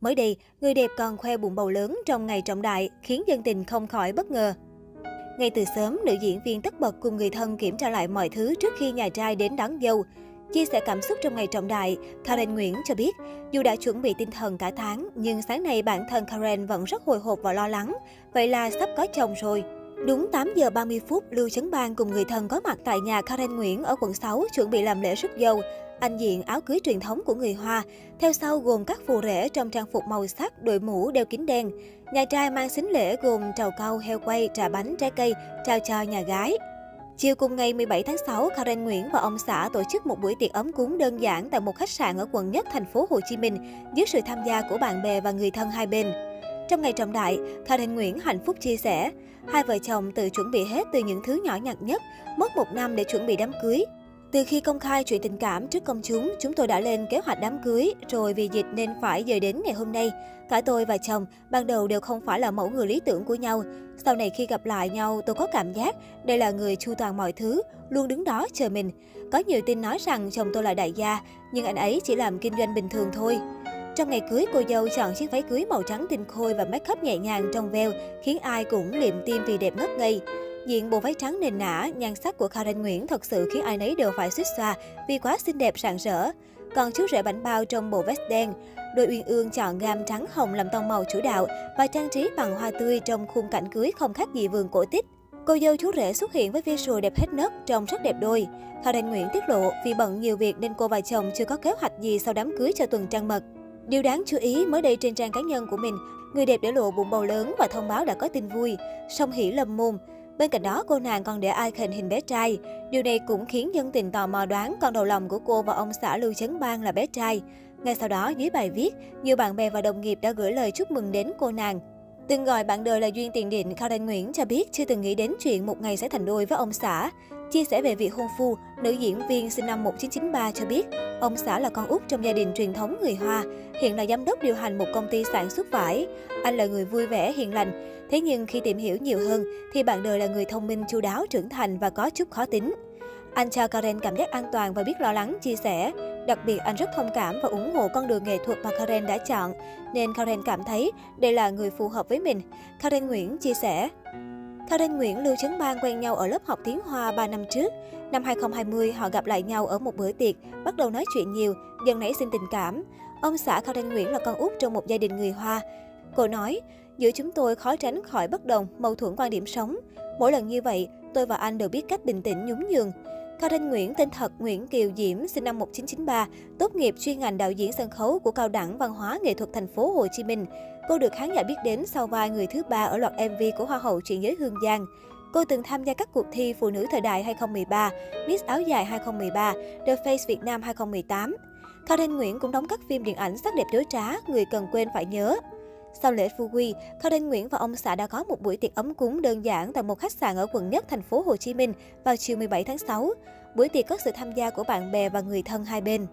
Mới đây, người đẹp còn khoe bụng bầu lớn trong ngày trọng đại, khiến dân tình không khỏi bất ngờ. Ngay từ sớm, nữ diễn viên tất bật cùng người thân kiểm tra lại mọi thứ trước khi nhà trai đến đón dâu. Chia sẻ cảm xúc trong ngày trọng đại, Karen Nguyễn cho biết, dù đã chuẩn bị tinh thần cả tháng, nhưng sáng nay bản thân Karen vẫn rất hồi hộp và lo lắng. Vậy là sắp có chồng rồi. Đúng 8 giờ 30 phút, Lưu Chấn Bang cùng người thân có mặt tại nhà Karen Nguyễn ở quận 6 chuẩn bị làm lễ rước dâu. Anh diện áo cưới truyền thống của người Hoa, theo sau gồm các phù rể trong trang phục màu sắc, đội mũ, đeo kính đen. Nhà trai mang xính lễ gồm trầu cau, heo quay, trà bánh, trái cây, trao cho nhà gái. Chiều cùng ngày 17 tháng 6, Karen Nguyễn và ông xã tổ chức một buổi tiệc ấm cúng đơn giản tại một khách sạn ở quận nhất thành phố Hồ Chí Minh dưới sự tham gia của bạn bè và người thân hai bên. Trong ngày trọng đại, Karen Nguyễn hạnh phúc chia sẻ, hai vợ chồng tự chuẩn bị hết từ những thứ nhỏ nhặt nhất, mất một năm để chuẩn bị đám cưới. Từ khi công khai chuyện tình cảm trước công chúng, chúng tôi đã lên kế hoạch đám cưới, rồi vì dịch nên phải dời đến ngày hôm nay. Cả tôi và chồng ban đầu đều không phải là mẫu người lý tưởng của nhau. Sau này khi gặp lại nhau, tôi có cảm giác đây là người chu toàn mọi thứ, luôn đứng đó chờ mình. Có nhiều tin nói rằng chồng tôi là đại gia, nhưng anh ấy chỉ làm kinh doanh bình thường thôi. Trong ngày cưới, cô dâu chọn chiếc váy cưới màu trắng tinh khôi và make up nhẹ nhàng trong veo, khiến ai cũng liệm tim vì đẹp ngất ngây. Diện bộ váy trắng nền nã, nhan sắc của Karen Nguyễn thật sự khiến ai nấy đều phải suýt xoa vì quá xinh đẹp rạng rỡ. Còn chú rể bảnh bao trong bộ vest đen, đôi uyên ương chọn gam trắng hồng làm tông màu chủ đạo và trang trí bằng hoa tươi trong khung cảnh cưới không khác gì vườn cổ tích. Cô dâu chú rể xuất hiện với visual đẹp hết nấc, trông rất đẹp đôi. Karen Nguyễn tiết lộ vì bận nhiều việc nên cô và chồng chưa có kế hoạch gì sau đám cưới cho tuần trăng mật. Điều đáng chú ý, mới đây trên trang cá nhân của mình, người đẹp để lộ bụng bầu lớn và thông báo đã có tin vui, song hỷ lâm môn. Bên cạnh đó, cô nàng còn để icon hình bé trai. Điều này cũng khiến dân tình tò mò đoán con đầu lòng của cô và ông xã Lưu Chấn Bang là bé trai. Ngay sau đó, dưới bài viết, nhiều bạn bè và đồng nghiệp đã gửi lời chúc mừng đến cô nàng. Từng gọi bạn đời là duyên tiền định, Karen Nguyễn cho biết chưa từng nghĩ đến chuyện một ngày sẽ thành đôi với ông xã. Chia sẻ về việc hôn phu, nữ diễn viên sinh năm 1993 cho biết, ông xã là con út trong gia đình truyền thống người Hoa, hiện là giám đốc điều hành một công ty sản xuất vải. Anh là người vui vẻ, hiền lành. Thế nhưng khi tìm hiểu nhiều hơn, thì bạn đời là người thông minh, chu đáo, trưởng thành và có chút khó tính. Anh cho Karen cảm giác an toàn và biết lo lắng, chia sẻ. Đặc biệt, anh rất thông cảm và ủng hộ con đường nghệ thuật mà Karen đã chọn, nên Karen cảm thấy đây là người phù hợp với mình. Karen Nguyễn chia sẻ. Karen Nguyễn Lưu Chấn Bang quen nhau ở lớp học tiếng Hoa 3 năm trước. Năm 2020, họ gặp lại nhau ở một bữa tiệc, bắt đầu nói chuyện nhiều, dần nảy sinh tình cảm. Ông xã Karen Nguyễn là con út trong một gia đình người Hoa. Cô nói, giữa chúng tôi khó tránh khỏi bất đồng, mâu thuẫn quan điểm sống. Mỗi lần như vậy, tôi và anh đều biết cách bình tĩnh nhún nhường. Karen Nguyễn tên thật Nguyễn Kiều Diễm, sinh năm 1993, tốt nghiệp chuyên ngành đạo diễn sân khấu của Cao đẳng Văn hóa Nghệ thuật Thành phố Hồ Chí Minh. Cô được khán giả biết đến sau vai người thứ ba ở loạt MV của Hoa hậu chuyện giới Hương Giang. Cô từng tham gia các cuộc thi Phụ nữ thời đại 2013, Miss áo dài 2013, The Face Việt Nam 2018. Karen Nguyễn cũng đóng các phim điện ảnh sắc đẹp đối trá, người cần quên phải nhớ. Sau lễ phu quy, Karen Nguyễn và ông xã đã có một buổi tiệc ấm cúng đơn giản tại một khách sạn ở quận nhất thành phố Hồ Chí Minh vào chiều 17 tháng 6. Buổi tiệc có sự tham gia của bạn bè và người thân hai bên.